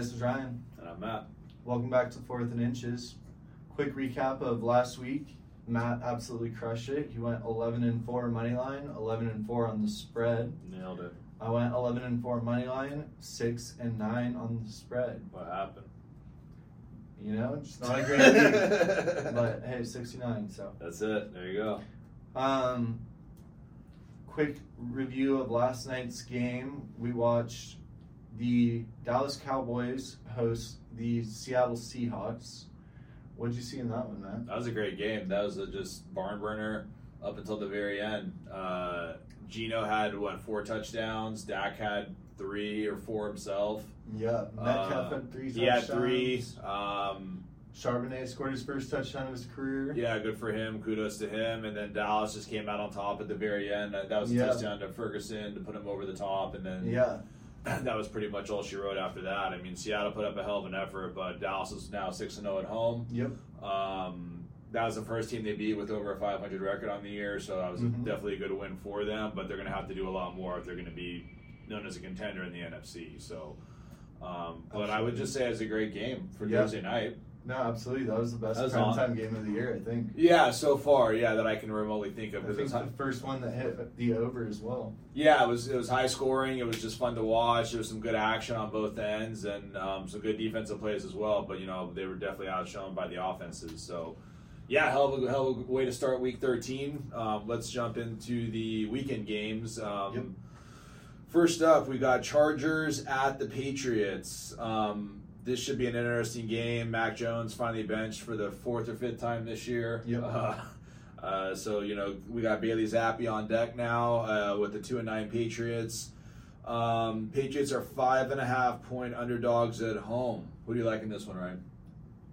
This is Ryan. And I'm Matt. Welcome back to Fourth and Inches. Quick recap of last week. Matt absolutely crushed it. He went 11 and 4 money line, 11 and 4 on the spread. Nailed it. I went 11 and 4 money line, 6 and 9 on the spread. What happened? You know, just not a great week. But hey, 69. So, That's it. There you go. um, quick review of last night's game. We watched the Dallas Cowboys host the Seattle Seahawks. What'd you see in that one, man? That was a great game. That was a just barn burner up until the very end. Uh, Gino had what four touchdowns. Dak had three or four himself. Yeah, Metcalf Uh, had three. He had three. Um, Charbonnet scored his first touchdown of his career. yeah, good for him. Kudos to him. And then Dallas just came out on top at the very end. That that was a Yeah. touchdown to Ferguson to put him over the top. And then Yeah, that was pretty much all she wrote after that. I mean, Seattle put up a hell of an effort, but Dallas is now six and zero at home. Yep. Um, that was the first team they beat with over a 500 record on the year, so that was Mhm. definitely a good win for them. But they're going to have to do a lot more if they're going to be known as a contender in the NFC. So, um, but I would just say it's a great game for Yeah. Thursday night. No, absolutely. That was the best was primetime game of the year, I think. Yeah, so far, yeah, that I can remotely think of. I think the first one that hit the over as well. yeah, it was it was high scoring. It was just fun to watch. There was some good action on both ends and um, some good defensive plays as well. But you know they were definitely outshone by the offenses. So yeah, hell of a, hell of a way to start week 13. Um, let's jump into the weekend games. Um, Yep. First up, we got Chargers at the Patriots. Um, this should be an interesting game. Mac Jones finally benched for the fourth or fifth time this year. Yep. Uh, uh, so you know we got Bailey Zappe on deck now uh, with the two and nine Patriots. Um, Patriots are five and a half point underdogs at home. Who do you like in this one, Ryan?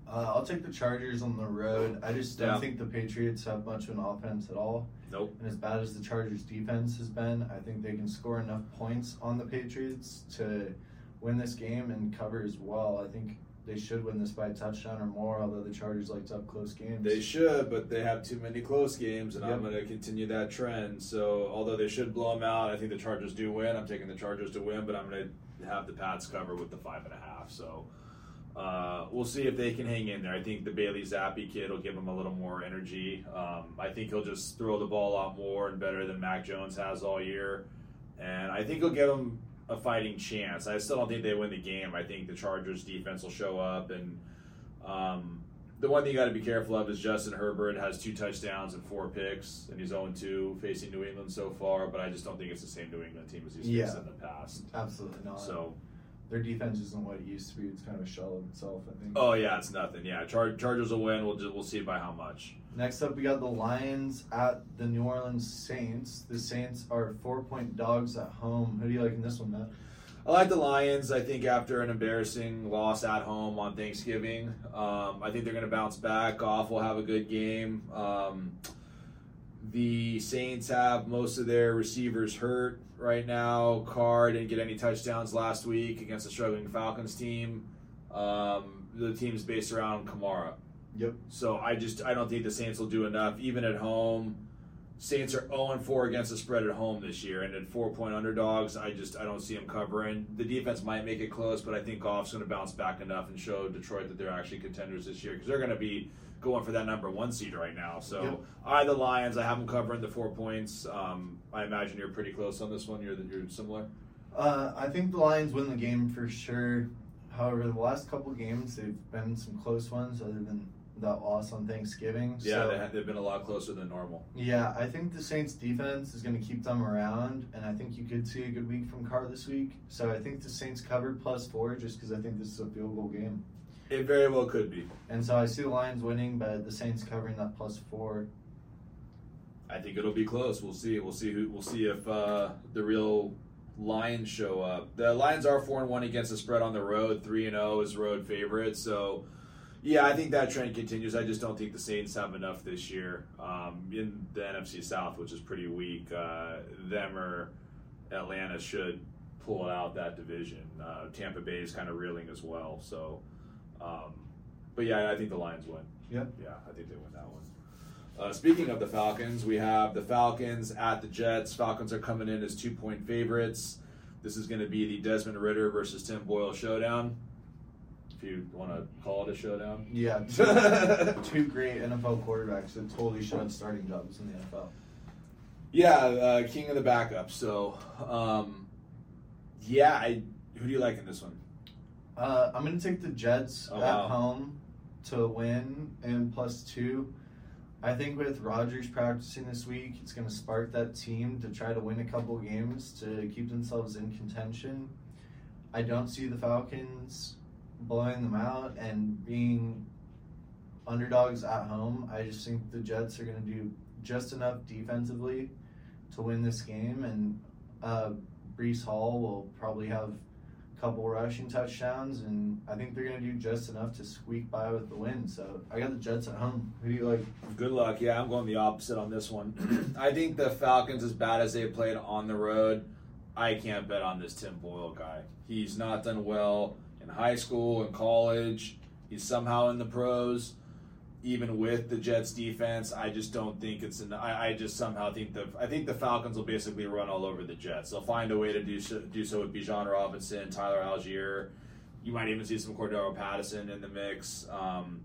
Uh, I'll take the Chargers on the road. I just don't Yeah. think the Patriots have much of an offense at all. Nope. And as bad as the Chargers defense has been, I think they can score enough points on the Patriots to win this game and cover as well. I think they should win this by a touchdown or more, although the Chargers like to have close games. They should, but they have too many close games, and I'm going to continue that trend. So, although they should blow them out, I think the Chargers do win. I'm taking the Chargers to win, but I'm going to have the Pats cover with the five and a half. So, uh, we'll see if they can hang in there. I think the Bailey Zappe kid will give them a little more energy. Um, I think he'll just throw the ball a lot more and better than Mac Jones has all year, and I think he'll give them a fighting chance. I still don't think they win the game. I think the Chargers defense will show up and. Um, the one thing you got to be careful of is Justin Herbert has two touchdowns and four picks, and he's 0 2 facing New England so far. But I just don't think it's the same New England team as he's Yeah. faced in the past. Absolutely not. So, Their defense isn't what it used to be. It's kind of a shell of itself, I think. oh yeah, it's nothing. Yeah, Char- Chargers will win. We'll just, we'll see by how much. Next up, we got the Lions at the New Orleans Saints. The Saints are four point dogs at home. Who do you like in this one, Matt? I like the Lions. I think after an embarrassing loss at home on Thanksgiving, um, I think they're going to bounce back. Goff will have a good game. Um, the Saints have most of their receivers hurt right now. Carr didn't get any touchdowns last week against the struggling Falcons team. Um, the team's based around Kamara. Yep. So I just I don't think the Saints will do enough, even at home. Saints are 0 4 against the spread at home this year, and at four point underdogs, I just I don't see them covering. The defense might make it close, but I think Goff's going to bounce back enough and show Detroit that they're actually contenders this year because they're going to be going for that number one seed right now. So Yep. I the Lions, I have them covering the four points. Um, I imagine you're pretty close on this one. You're you're similar. Uh, I think the Lions win the game for sure. However, the last couple games, they've been some close ones, other than that loss on Thanksgiving. Yeah, So, they have, they've been a lot closer than normal. yeah, I think the Saints defense is going to keep them around, and I think you could see a good week from Carr this week. So I think the Saints covered plus four, just because I think this is a field goal game. It very well could be. And so I see the Lions winning, but the Saints covering that plus four. I think it'll be close. We'll see. We'll see who. We'll see if uh, the real Lions show up. The Lions are four and one against the spread on the road. Three and zero is road favorite. So, yeah, I think that trend continues. I just don't think the Saints have enough this year um, in the NFC South, which is pretty weak. Uh, them or Atlanta should pull out that division. Uh, Tampa Bay is kind of reeling as well. So, um, but yeah, I think the Lions win. Yeah, Yeah, I think they win that one. Uh, speaking of the Falcons, we have the Falcons at the Jets. Falcons are coming in as two point favorites. This is going to be the Desmond Ridder versus Tim Boyle showdown. If you want to call it a showdown. Yeah, two, great NFL quarterbacks that totally should have starting jobs in the NFL. Yeah, uh, king of the backup. So, um, yeah, I, who do you like in this one? Uh, I'm going to take the Jets Oh, at wow. home to win and plus two. I think with Rodgers practicing this week, it's going to spark that team to try to win a couple games to keep themselves in contention. I don't see the Falcons blowing them out and being underdogs at home. I just think the Jets are going to do just enough defensively to win this game, and uh, Breece Hall will probably have couple rushing touchdowns, and I think they're going to do just enough to squeak by with the win. So I got the Jets at home. Who do you like? Good luck. Yeah, I'm going the opposite on this one. I think the Falcons, as bad as they played on the road, I can't bet on this Tim Boyle guy. He's not done well in high school and college. He's somehow in the pros. Even with the Jets defense, I just don't think it's an. I, I just somehow think the I think the Falcons will basically run all over the Jets. They'll find a way to do so, do so with Bijan Robinson, Tyler Allgeier. You might even see some Cordarrelle Patterson in the mix. Um,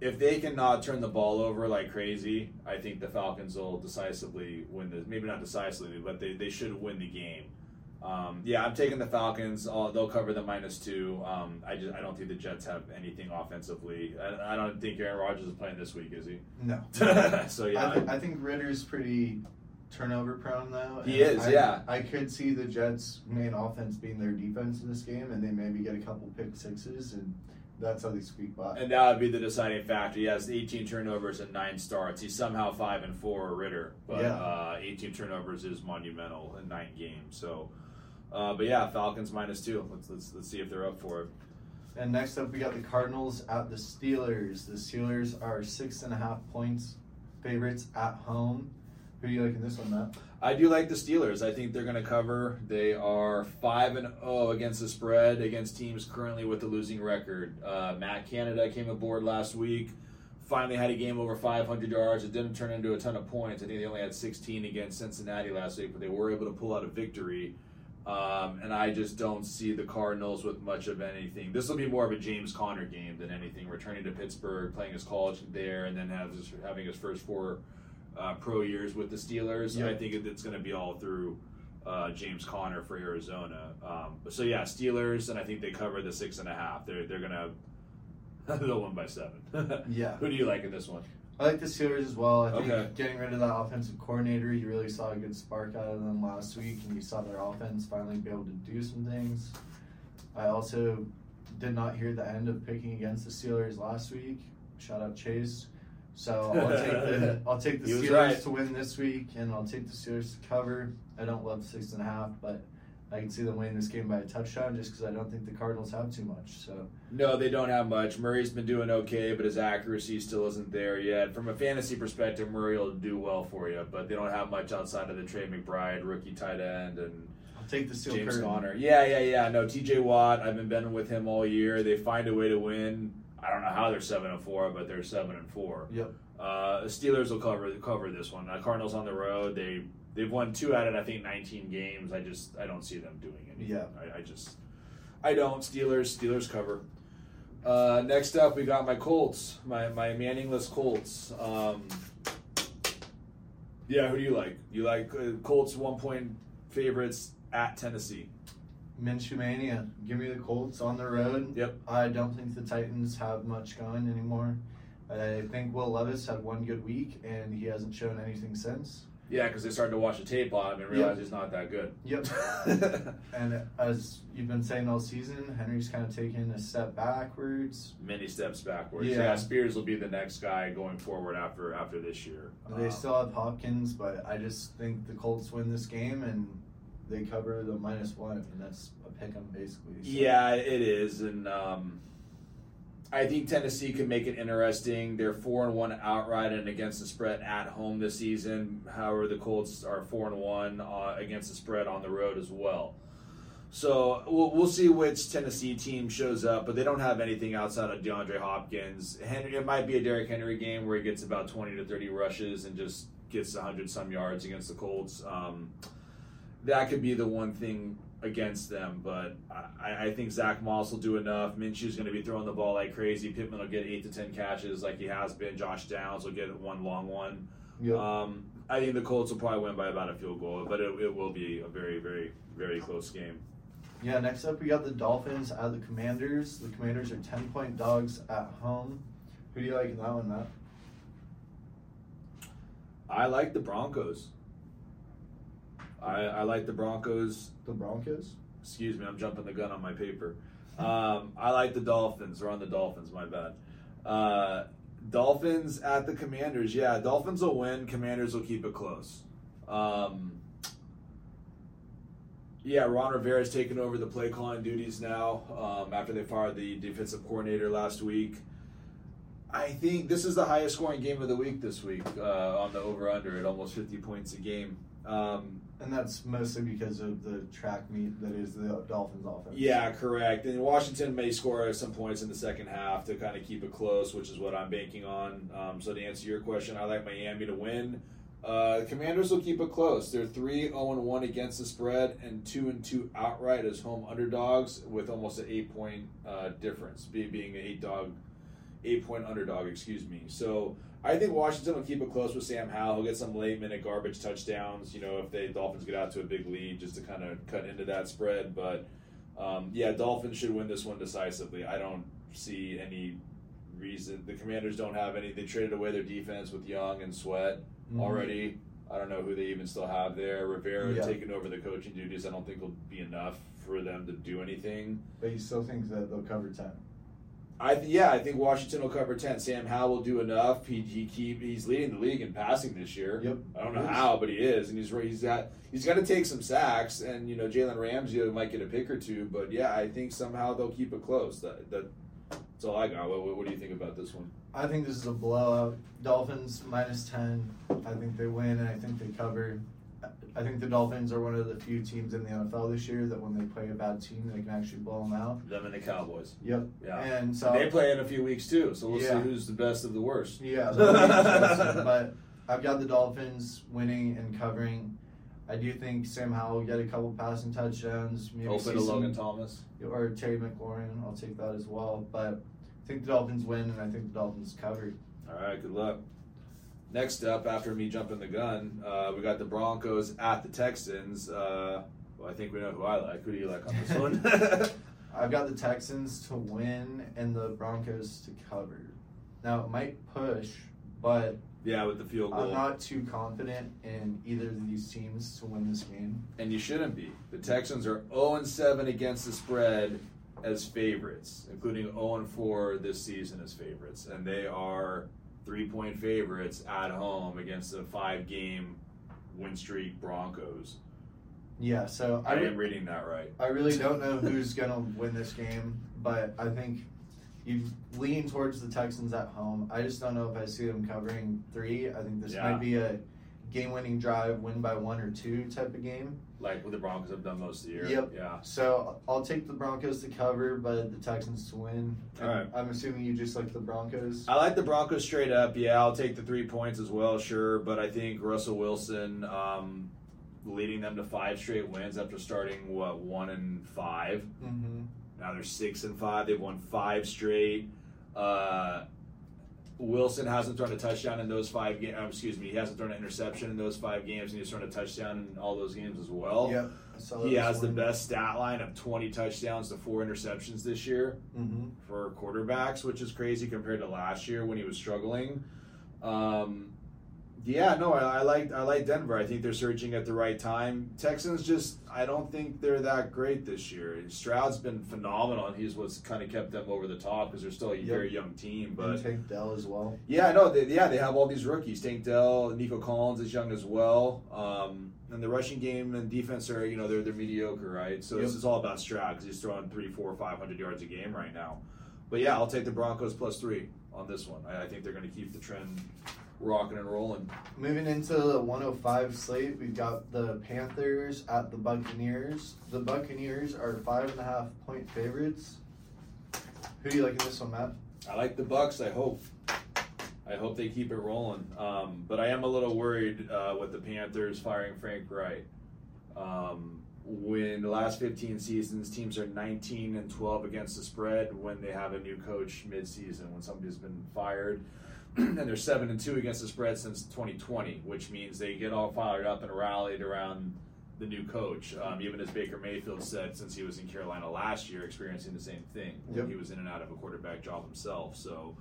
if they cannot turn the ball over like crazy, I think the Falcons will decisively win the. Maybe not decisively, but they, they should win the game. Um, yeah, I'm taking the Falcons. Uh, they'll cover the minus two. Um, I just I don't think the Jets have anything offensively. I, I don't think Aaron Rodgers is playing this week, is he? No. so yeah, I, th- I think Ridder's pretty turnover prone though. He is, I, yeah. I could see the Jets' main offense being their defense in this game, and they maybe get a couple pick sixes, and that's how they squeak by. and that would be the deciding factor. He has 18 turnovers and nine starts. He's somehow five and four Ridder, but Yeah. uh, 18 turnovers is monumental in nine games. So, uh, but yeah, Falcons minus two. Let's let's let's see if they're up for it. And next up, we got the Cardinals at the Steelers. The Steelers are six and a half points favorites at home. Who do you like in this one, Matt? I do like the Steelers. I think they're going to cover. They are five and zero against the spread against teams currently with a losing record. Uh, Matt Canada came aboard last week. Finally had a game over 500 yards. It didn't turn into a ton of points. I think they only had 16 against Cincinnati last week, but they were able to pull out a victory. Um, and I just don't see the Cardinals with much of anything. This will be more of a James Conner game than anything. Returning to Pittsburgh, playing his college there, and then have his, having his first four uh, pro years with the Steelers. Yeah. I think it's going to be all through uh, James Conner for Arizona. Um, so yeah, Steelers, and I think they cover the six and a half. They're they're going to they'll win by seven. Yeah. Who do you like in this one? I like the Steelers as well. I think Okay. getting rid of that offensive coordinator, you really saw a good spark out of them last week, and you saw their offense finally be able to do some things. I also did not hear the end of picking against the Steelers last week. Shout out Chase. So I'll take the I'll take the Steelers right. to win this week, and I'll take the Steelers to cover. I don't love six and a half, but I can see them winning this game by a touchdown just because I don't think the Cardinals have too much. So No, they don't have much. Murray's been doing okay, but his accuracy still isn't there yet. From a fantasy perspective, Murray will do well for you, but they don't have much outside of the Trey McBride rookie tight end and I'll take the Steel James Curtain. Conner. Yeah, yeah, yeah. No, TJ Watt. I've been betting with him all year. They find a way to win. I don't know how they're seven and four, but they're seven and four. Yep. Uh, Steelers will cover cover this one. Uh, Cardinals on the road. They they've won two out of I think 19 games. I just I don't see them doing anything. Yeah. I, I just I don't. Steelers Steelers cover. Uh, next up, we got my Colts, my my Manningless Colts. Um, yeah, who do you like? You like uh, Colts one point favorites at Tennessee. Minshew Mania. Give me the Colts on the road. Yep. I don't think the Titans have much going anymore. I think Will Levis had one good week, and he hasn't shown anything since. Yeah, because they started to watch the tape on him and realize he's not that good. Yep. and as you've been saying all season, Henry's kind of taking a step backwards. Many steps backwards. Yeah. Yeah. Spears will be the next guy going forward after after this year. They Um, still have Hopkins, but I just think the Colts win this game, and they cover the minus one, and that's a pick 'em basically. So- Yeah, it is, and um, I think Tennessee can make it interesting. They're four and one outright and against the spread at home this season. However, the Colts are four and one uh, against the spread on the road as well. So we'll, we'll see which Tennessee team shows up, but they don't have anything outside of DeAndre Hopkins. Henry, it might be a Derrick Henry game where he gets about twenty to thirty rushes and just gets hundred some yards against the Colts. Um, that could be the one thing against them, but I, I think Zach Moss will do enough. Minshew's going to be throwing the ball like crazy. Pittman will get eight to ten catches like he has been. Josh Downs will get one long one. Yep. Um, I think the Colts will probably win by about a field goal, but it, it will be a very, very, very close game. Yeah, next up we got the Dolphins at the Commanders. The Commanders are 10 point dogs at home. Who do you like in that one, Matt? I like the Broncos. I, I like the Broncos. The Broncos? Excuse me, I'm jumping the gun on my paper. Um, I like the Dolphins. We're on the Dolphins, my bad. Uh, Dolphins at the Commanders. Yeah, Dolphins will win. Commanders will keep it close. Um, yeah, Ron Rivera's taken over the play calling duties now um, after they fired the defensive coordinator last week. I think this is the highest scoring game of the week this week uh, on the over under at almost 50 points a game. Um, And that's mostly because of the track meet that is the Dolphins offense. Yeah, correct. And Washington may score some points in the second half to kind of keep it close, which is what I'm banking on. Um, so to answer your question, I like Miami to win. Uh, Commanders will keep it close. They're three zero and one against the spread, and two and two outright as home underdogs, with almost an eight point uh, difference, be, being an eight dog, eight point underdog. Excuse me. So I think Washington will keep it close with Sam Howell. He'll get some late minute garbage touchdowns. You know, if the Dolphins get out to a big lead, just to kind of cut into that spread. But um, yeah, Dolphins should win this one decisively. I don't see any reason. The Commanders don't have any. They traded away their defense with Young and Sweat Mhm. already. I don't know who they even still have there. Rivera Yeah. taking over the coaching duties. I don't think will be enough for them to do anything. But you still think that they'll cover 10. I th- yeah, I think Washington will cover ten. Sam Howell will do enough. He, he keep he's leading the league in passing this year. Yep. I don't know how, but he is, and he's he's got he's got to take some sacks, and you know Jalen Ramsey might get a pick or two, but yeah, I think somehow they'll keep it close. That, that that's all I got. What, what, what do you think about this one? I think this is a blowout. Dolphins minus 10. I think they win and I think they cover. I think the Dolphins are one of the few teams in the NFL this year that when they play a bad team, they can actually blow them out. Them and the Cowboys. Yep. Yeah. And so they play in a few weeks too, so we'll Yeah. see who's the best of the worst. Yeah, that'll be interesting. but I've got the Dolphins winning and covering. I do think Sam Howell will get a couple passing touchdowns. Maybe Open to Logan Thomas. or Terry McLaurin. I'll take that as well. But I think the Dolphins win, and I think the Dolphins cover. All right, good luck. Next up, after me jumping the gun, uh, we got the Broncos at the Texans. Uh, well, I think we know who I like. Who do you like on this one? I've got the Texans to win and the Broncos to cover. Now it might push, but yeah, with the field goal, I'm not too confident in either of these teams to win this game. and you shouldn't be. The Texans are 0 7 against the spread as favorites, including 0 4 this season as favorites. And they are three point favorites at home against the five game win streak Broncos. Yeah, so I I, am reading that right. I really don't know who's gonna win this game, but I think you lean towards the Texans at home. I just don't know if I see them covering three. I think this Yeah. might be a game-winning drive, win by one or two type of game. Like what the Broncos have done most of the year. Yep. Yeah. So I'll take the Broncos to cover, but the Texans to win. All right. I'm assuming you just like the Broncos. I like the Broncos straight up. Yeah, I'll take the three points as well, sure. But I think Russell Wilson um, leading them to five straight wins after starting what one and five. Mm-hmm. Now they're six and five. They've won five straight. Uh, Wilson hasn't thrown a touchdown in those five games. excuse me, he hasn't thrown an interception in those five games, and he's thrown a touchdown in all those games as well. Yep. I saw He has this the best stat line of 20 touchdowns to four interceptions this year Mhm. for quarterbacks, which is crazy compared to last year when he was struggling. Um, yeah, no, I, I like I like Denver. I think they're surging at the right time. Texans just I don't think they're that great this year. Stroud's been phenomenal, and he's what's kind of kept them over the top because they're still a Yep. very young team. And But Tank Dell as well. yeah, no, they, yeah, they have all these rookies. Tank Dell, Nico Collins is young as well. Um, and the rushing game and defense are, you know, they're they're mediocre, right? So this is all about Stroud because he's throwing three, four, five hundred yards a game right now. But yeah, I'll take the Broncos plus three on this one. I, I think they're going to keep the trend rocking and rolling. Moving into the 105 slate, we've got the Panthers at the Buccaneers. The Buccaneers are five and a half point favorites. Who do you like in this one, Matt? I like the Bucks. I hope. I hope they keep it rolling. Um, but I am a little worried uh, with the Panthers firing Frank Reich. Um, when the last 15 seasons, teams are 19 and 12 against the spread when they have a new coach mid-season. When somebody's been fired, and they're seven and two against the spread since 2020, which means they get all fired up and rallied around the new coach. Um, even as Baker Mayfield said, since he was in Carolina last year, experiencing the same thing. Yep. He was in and out of a quarterback job himself. So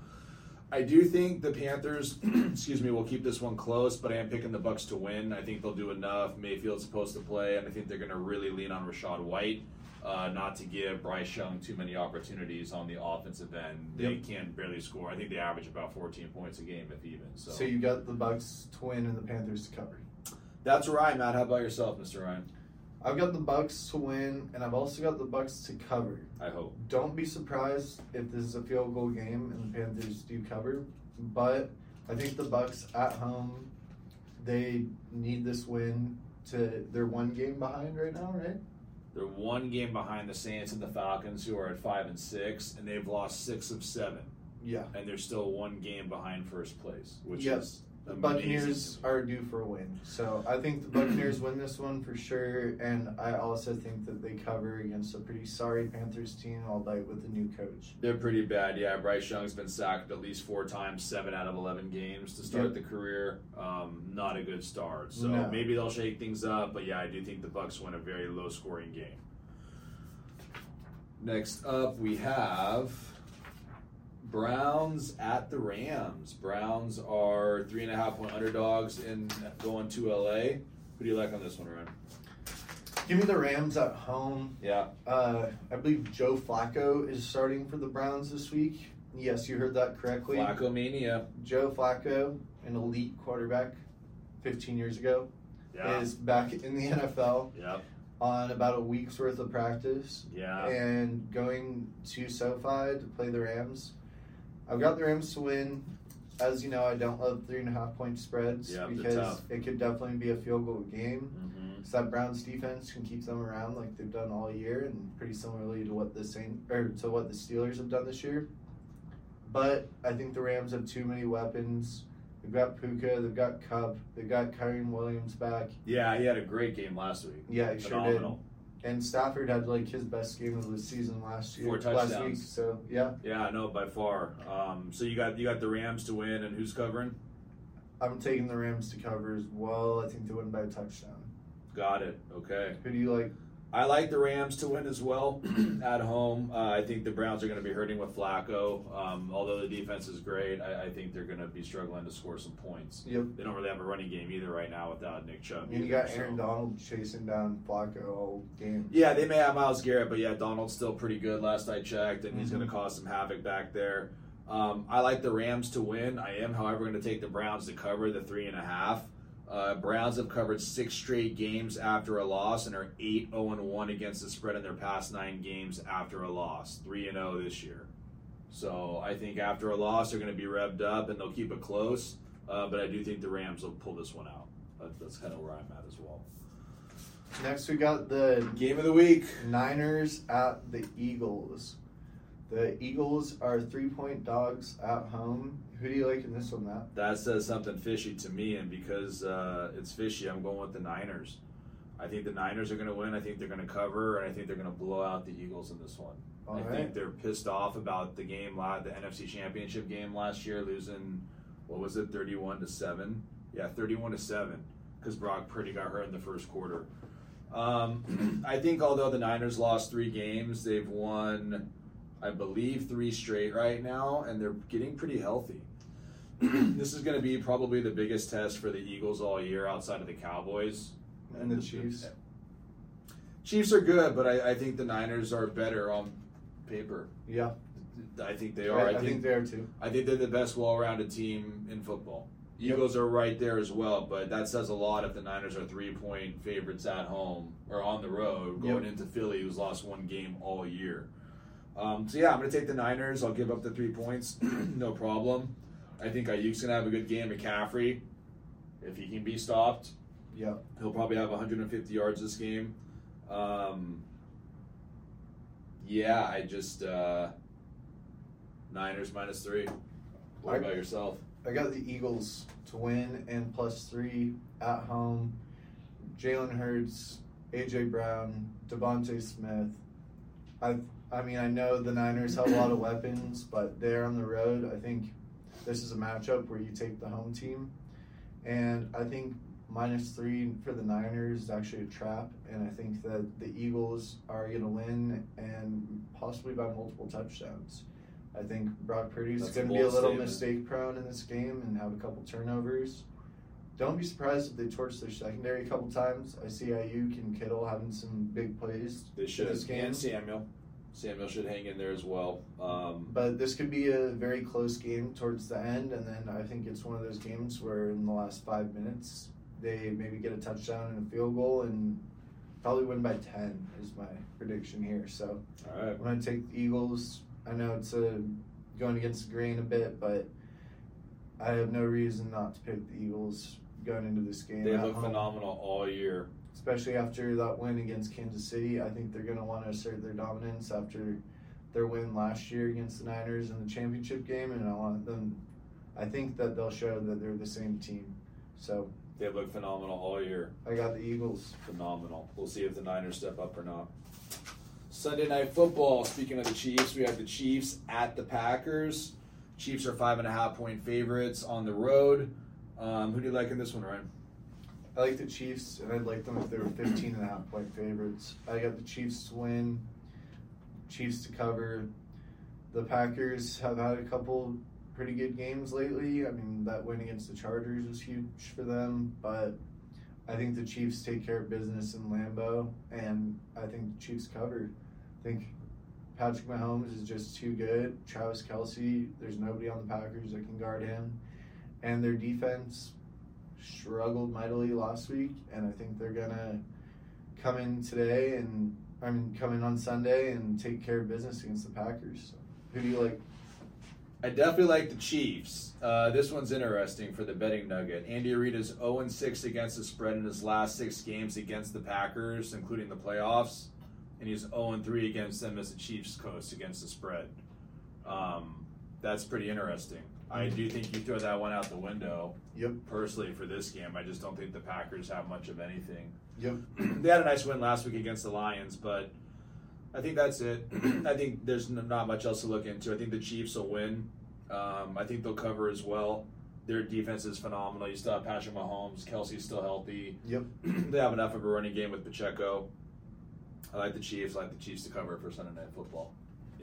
I do think the Panthers, excuse me, will keep this one close, but I am picking the Bucks to win. I think they'll do enough. Mayfield's supposed to play, and I think they're going to really lean on Rachaad White. Uh, not to give Bryce Young too many opportunities on the offensive end. They Yep. can barely score. I think they average about 14 points a game, if even. So, So you got the Bucks to win and the Panthers to cover. that's where I'm at. How about yourself, Mr. Ryan? I've got the Bucks to win, and I've also got the Bucks to cover. I hope. Don't be surprised if this is a field goal game and the Panthers do cover, but I think the Bucks at home, they need this win to. They're one game behind right now, right? They're one game behind the Saints and the Falcons, who are at five and six, and they've lost six of seven, Yeah. and they're still one game behind first place, which is The Buccaneers are due for a win, so I think the Buccaneers win this one for sure, and I also think that they cover against a pretty sorry Panthers team, albeit with a new coach. They're pretty bad, yeah. Bryce Young's been sacked at least four times, seven out of eleven games to start Yep. the career. Um, not a good start. So No. maybe they'll shake things up, but yeah, I do think the Bucks win a very low scoring game. Next up, we have Browns at the Rams. Browns are three and a half point underdogs in going to LA. Who do you like on this one, Ryan? Give me the Rams at home. Yeah, Uh, I believe Joe Flacco is starting for the Browns this week. Yes, you heard that correctly. Flacco mania. Joe Flacco, an elite quarterback 15 years ago, Yeah, is back in the NFL yep, on about a week's worth of practice yeah. and going to SoFi to play the Rams. I've got the Rams to win. As you know, I don't love three and a half point spreads Yeah, because it could definitely be a field goal game. hmm So that Browns defense can keep them around like they've done all year, and pretty similarly to what the Saint or to what the Steelers have done this year. But I think the Rams have too many weapons. They've got Puka, they've got Kupp, they've got Kyren Williams back. Yeah, he had a great game last week. Yeah, he sure Phenomenal. did. And Stafford had like his best game of the season last year, Four last week. So yeah, Yeah, no, by far. Um, so you got you got the Rams to win, and who's covering? I'm taking the Rams to cover as well. I think they win by a touchdown. Got it. Okay. Who do you like? I like the Rams to win as well at home. Uh, I think the Browns are going to be hurting with Flacco. Um, although the defense is great, I, I think they're going to be struggling to score some points. Yep. They don't really have a running game either right now without Nick Chubb. And you got Aaron so- Donald chasing down Flacco all game. Yeah, they may have Myles Garrett, but yeah, Donald's still pretty good last I checked, and he's Mhm. going to cause some havoc back there. Um, I like the Rams to win. I am, however, going to take the Browns to cover the three and a half. Uh, Browns have covered six straight games after a loss and are 8 0 1 against the spread in their past nine games after a loss. 3 0 this year. So I think after a loss, they're going to be revved up and they'll keep it close. Uh, but I do think the Rams will pull this one out. That, that's kind of where I'm at as well. Next, we got the Game of the week. Niners at the Eagles. The Eagles are three point dogs at home. Who do you like in this one, Matt? That says something fishy to me, and because uh, it's fishy, I'm going with the Niners. I think the Niners are going to win. I think they're going to cover, and I think they're going to blow out the Eagles in this one. All I right. think they're pissed off about the game, the NFC Championship game last year, losing what was it, thirty-one to seven? Yeah, thirty-one to seven, because Brock Purdy got hurt in the first quarter. Um, I think although the Niners lost three games, they've won, I believe, three straight right now, and they're getting pretty healthy. this is going to be probably the biggest test for the Eagles all year, outside of the Cowboys And the Chiefs. Chiefs are good, but I, I think the Niners are better on paper. Yeah, I think they I, are. I think they are too. I think they're the best well-rounded team in football. Eagles are right there as well, but that says a lot if the Niners are three-point favorites at home or on the road going Yep. into Philly, who's lost one game all year. Um, so yeah, I'm going to take the Niners. I'll give up the three points, no problem. I think Aiyuk's going to have a good game. McCaffrey, if he can be stopped, Yeah, He'll probably have 150 yards this game. Um, yeah, I just uh, Niners minus three. What I- about yourself? I got the Eagles to win and plus three at home. Jalen Hurts AJ Brown, DeVonta Smith. I I mean I know the Niners have a lot of weapons, but they're on the road. I think this is a matchup where you take the home team, and I think minus three for the Niners is actually a trap, and I think that the Eagles are going to win and possibly by multiple touchdowns. I think Brock Purdy's going to be a little statement. mistake prone in this game and have a couple turnovers. Don't be surprised if they torch their secondary a couple times. I see Aiyuk and Kittle having some big plays They should. this game. And Samuel. Samuel should hang in there as well. Um, But this could be a very close game towards the end, and then I think it's one of those games where in the last five minutes they maybe get a touchdown and a field goal and probably win by ten is my prediction here. So all right. I'm gonna take the Eagles. I know it's a, going against the grain a bit, but I have no reason not to pick the Eagles going into this game. They look home. phenomenal all year. Especially after that win against Kansas City. I think they're going to want to assert their dominance after their win last year against the Niners in the championship game, and I want them. I think that they'll show that they're the same team. So They look phenomenal all year. I got the Eagles. Phenomenal. We'll see if the Niners step up or not. Sunday night football. Speaking of the Chiefs, we have the Chiefs at the Packers. Chiefs are five and a half point favorites on the road. Um, who do you like in this one, Ryan? I like the Chiefs, and I'd like them if they were 15 and a half point favorites. I got the Chiefs to win, Chiefs to cover. The Packers have had a couple pretty good games lately. I mean, that win against the Chargers was huge for them, but I think the Chiefs take care of business in Lambeau, and I think the Chiefs cover. I think Patrick Mahomes is just too good. Travis Kelce, there's nobody on the Packers that can guard him. And their defense struggled mightily last week, and I think they're gonna come in today and I mean come in on Sunday and take care of business against the Packers. So, who do you like? I definitely like the Chiefs. Uh, this one's interesting for the betting nugget. Andy Reid is 0 6 against the spread in his last six games against the Packers, including the playoffs, and he's 0 3 against them as the Chiefs coast against the spread. Um, that's pretty interesting. I do think you throw that one out the window. Yep. Personally, for this game, I just don't think the Packers have much of anything. Yep. they had a nice win last week against the Lions, but I think that's it. I think there's not much else to look into. I think the Chiefs will win. Um, I think they'll cover as well. Their defense is phenomenal. You still have Patrick Mahomes. Kelce's still healthy. Yep. they have enough of a running game with Pacheco. I like the Chiefs. I like the Chiefs to cover for Sunday Night Football.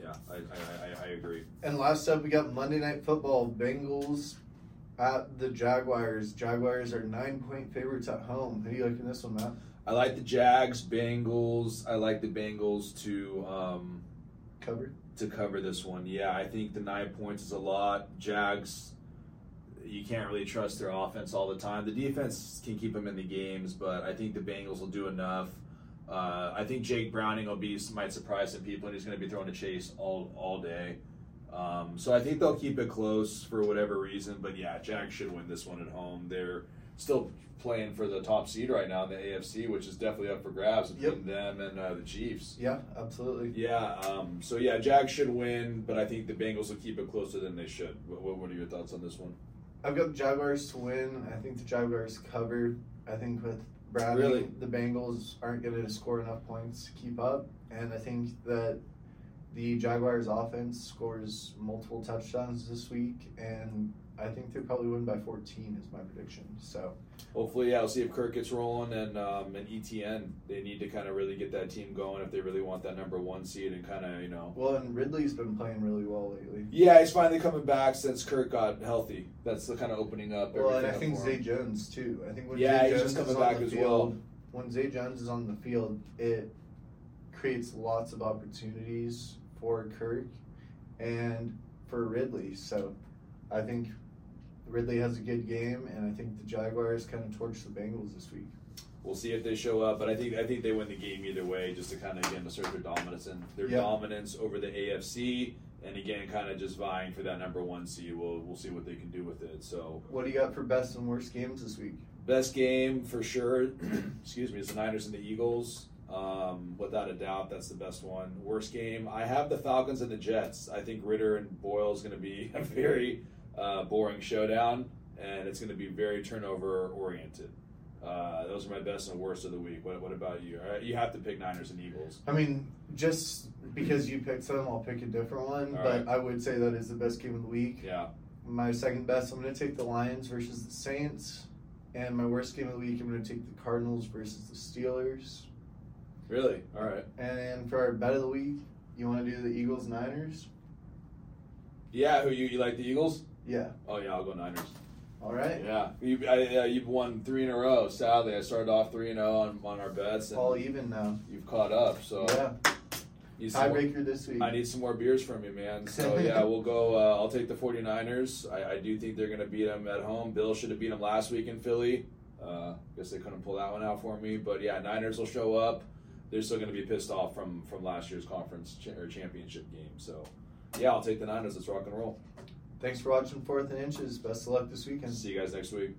Yeah, I, I, I, I agree. And last up, we got Monday Night Football. Bengals at the Jaguars. Jaguars are nine point favorites at home. Who do you like in this one, Matt? I like the Jags, Bengals. I like the Bengals to um, Cover. to cover this one. Yeah, I think the nine points is a lot. Jags, you can't really trust their offense all the time. The defense can keep them in the games, but I think the Bengals will do enough. Uh, I think Jake Browning will be might surprise some people, and he's going to be throwing a chase all all day. Um, so I think they'll keep it close for whatever reason. But yeah, Jags should win this one at home. They're still playing for the top seed right now in the AFC, which is definitely up for grabs between them and uh, the Chiefs. Yeah, absolutely. Yeah. Um, so yeah, Jags should win, but I think the Bengals will keep it closer than they should. What, what, what are your thoughts on this one? I've got the Jaguars to win. I think the Jaguars cover. I think with Bradley, Really? the Bengals aren't going to score enough points to keep up, and I think that the Jaguars' offense scores multiple touchdowns this week, and I think they probably win by 14 is my prediction. So Hopefully, yeah, we'll see if Kirk gets rolling and um, and ETN. They need to kind of really get that team going if they really want that number one seed and kind of you know. well, and Ridley's been playing really well lately. Yeah, he's finally coming back since Kirk got healthy. That's the kind of opening up. Well, and I think Zay. Jones too. I think when Yeah, Zay he's Jones just coming back as field, well. when Zay Jones is on the field, it creates lots of opportunities for Kirk and for Ridley. So I think Ridley has a good game, and I think the Jaguars kind of torch the Bengals this week. We'll see if they show up, but I think I think they win the game either way, just to kind of again assert their dominance and their Yeah. dominance over the AFC, and again kind of just vying for that number one seed. We'll we'll see what they can do with it. So What do you got for best and worst games this week? best game for sure. excuse me, is the Niners and the Eagles. Um, without a doubt, that's the best one. Worst game, I have the Falcons and the Jets. I think Ridder and Boyle is going to be a very uh, boring showdown, and it's going to be very turnover oriented. Uh, those are my best and worst of the week. What, what about you? All right, you have to pick Niners and Eagles. I mean, just because you picked some, I'll pick a different one. All but right. I would say that is the best game of the week. Yeah. My second best, I'm going to take the Lions versus the Saints. And my worst game of the week, I'm going to take the Cardinals versus the Steelers. Really? All right. And for our bet of the week, you want to do the Eagles Niners? Yeah. Who you, you like the Eagles? Yeah. Oh yeah, I'll go Niners. All right. Yeah, you, I, yeah, you've won three in a row. Sadly, I started off three and zero on, on our bets, and All even now. you've caught up. So yeah. Tiebreaker this week. I need some more beers from you, man. So yeah, we'll go. Uh, I'll take the 49ers. I, I do think they're going to beat them at home. Bill should have beat them last week in Philly. Uh, guess they couldn't pull that one out for me. But yeah, Niners will show up. They're still going to be pissed off from from last year's conference cha- or championship game. So yeah, I'll take the Niners. Let's rock and roll. Thanks for watching Fourth and Inches. Best of luck this weekend. See you guys next week.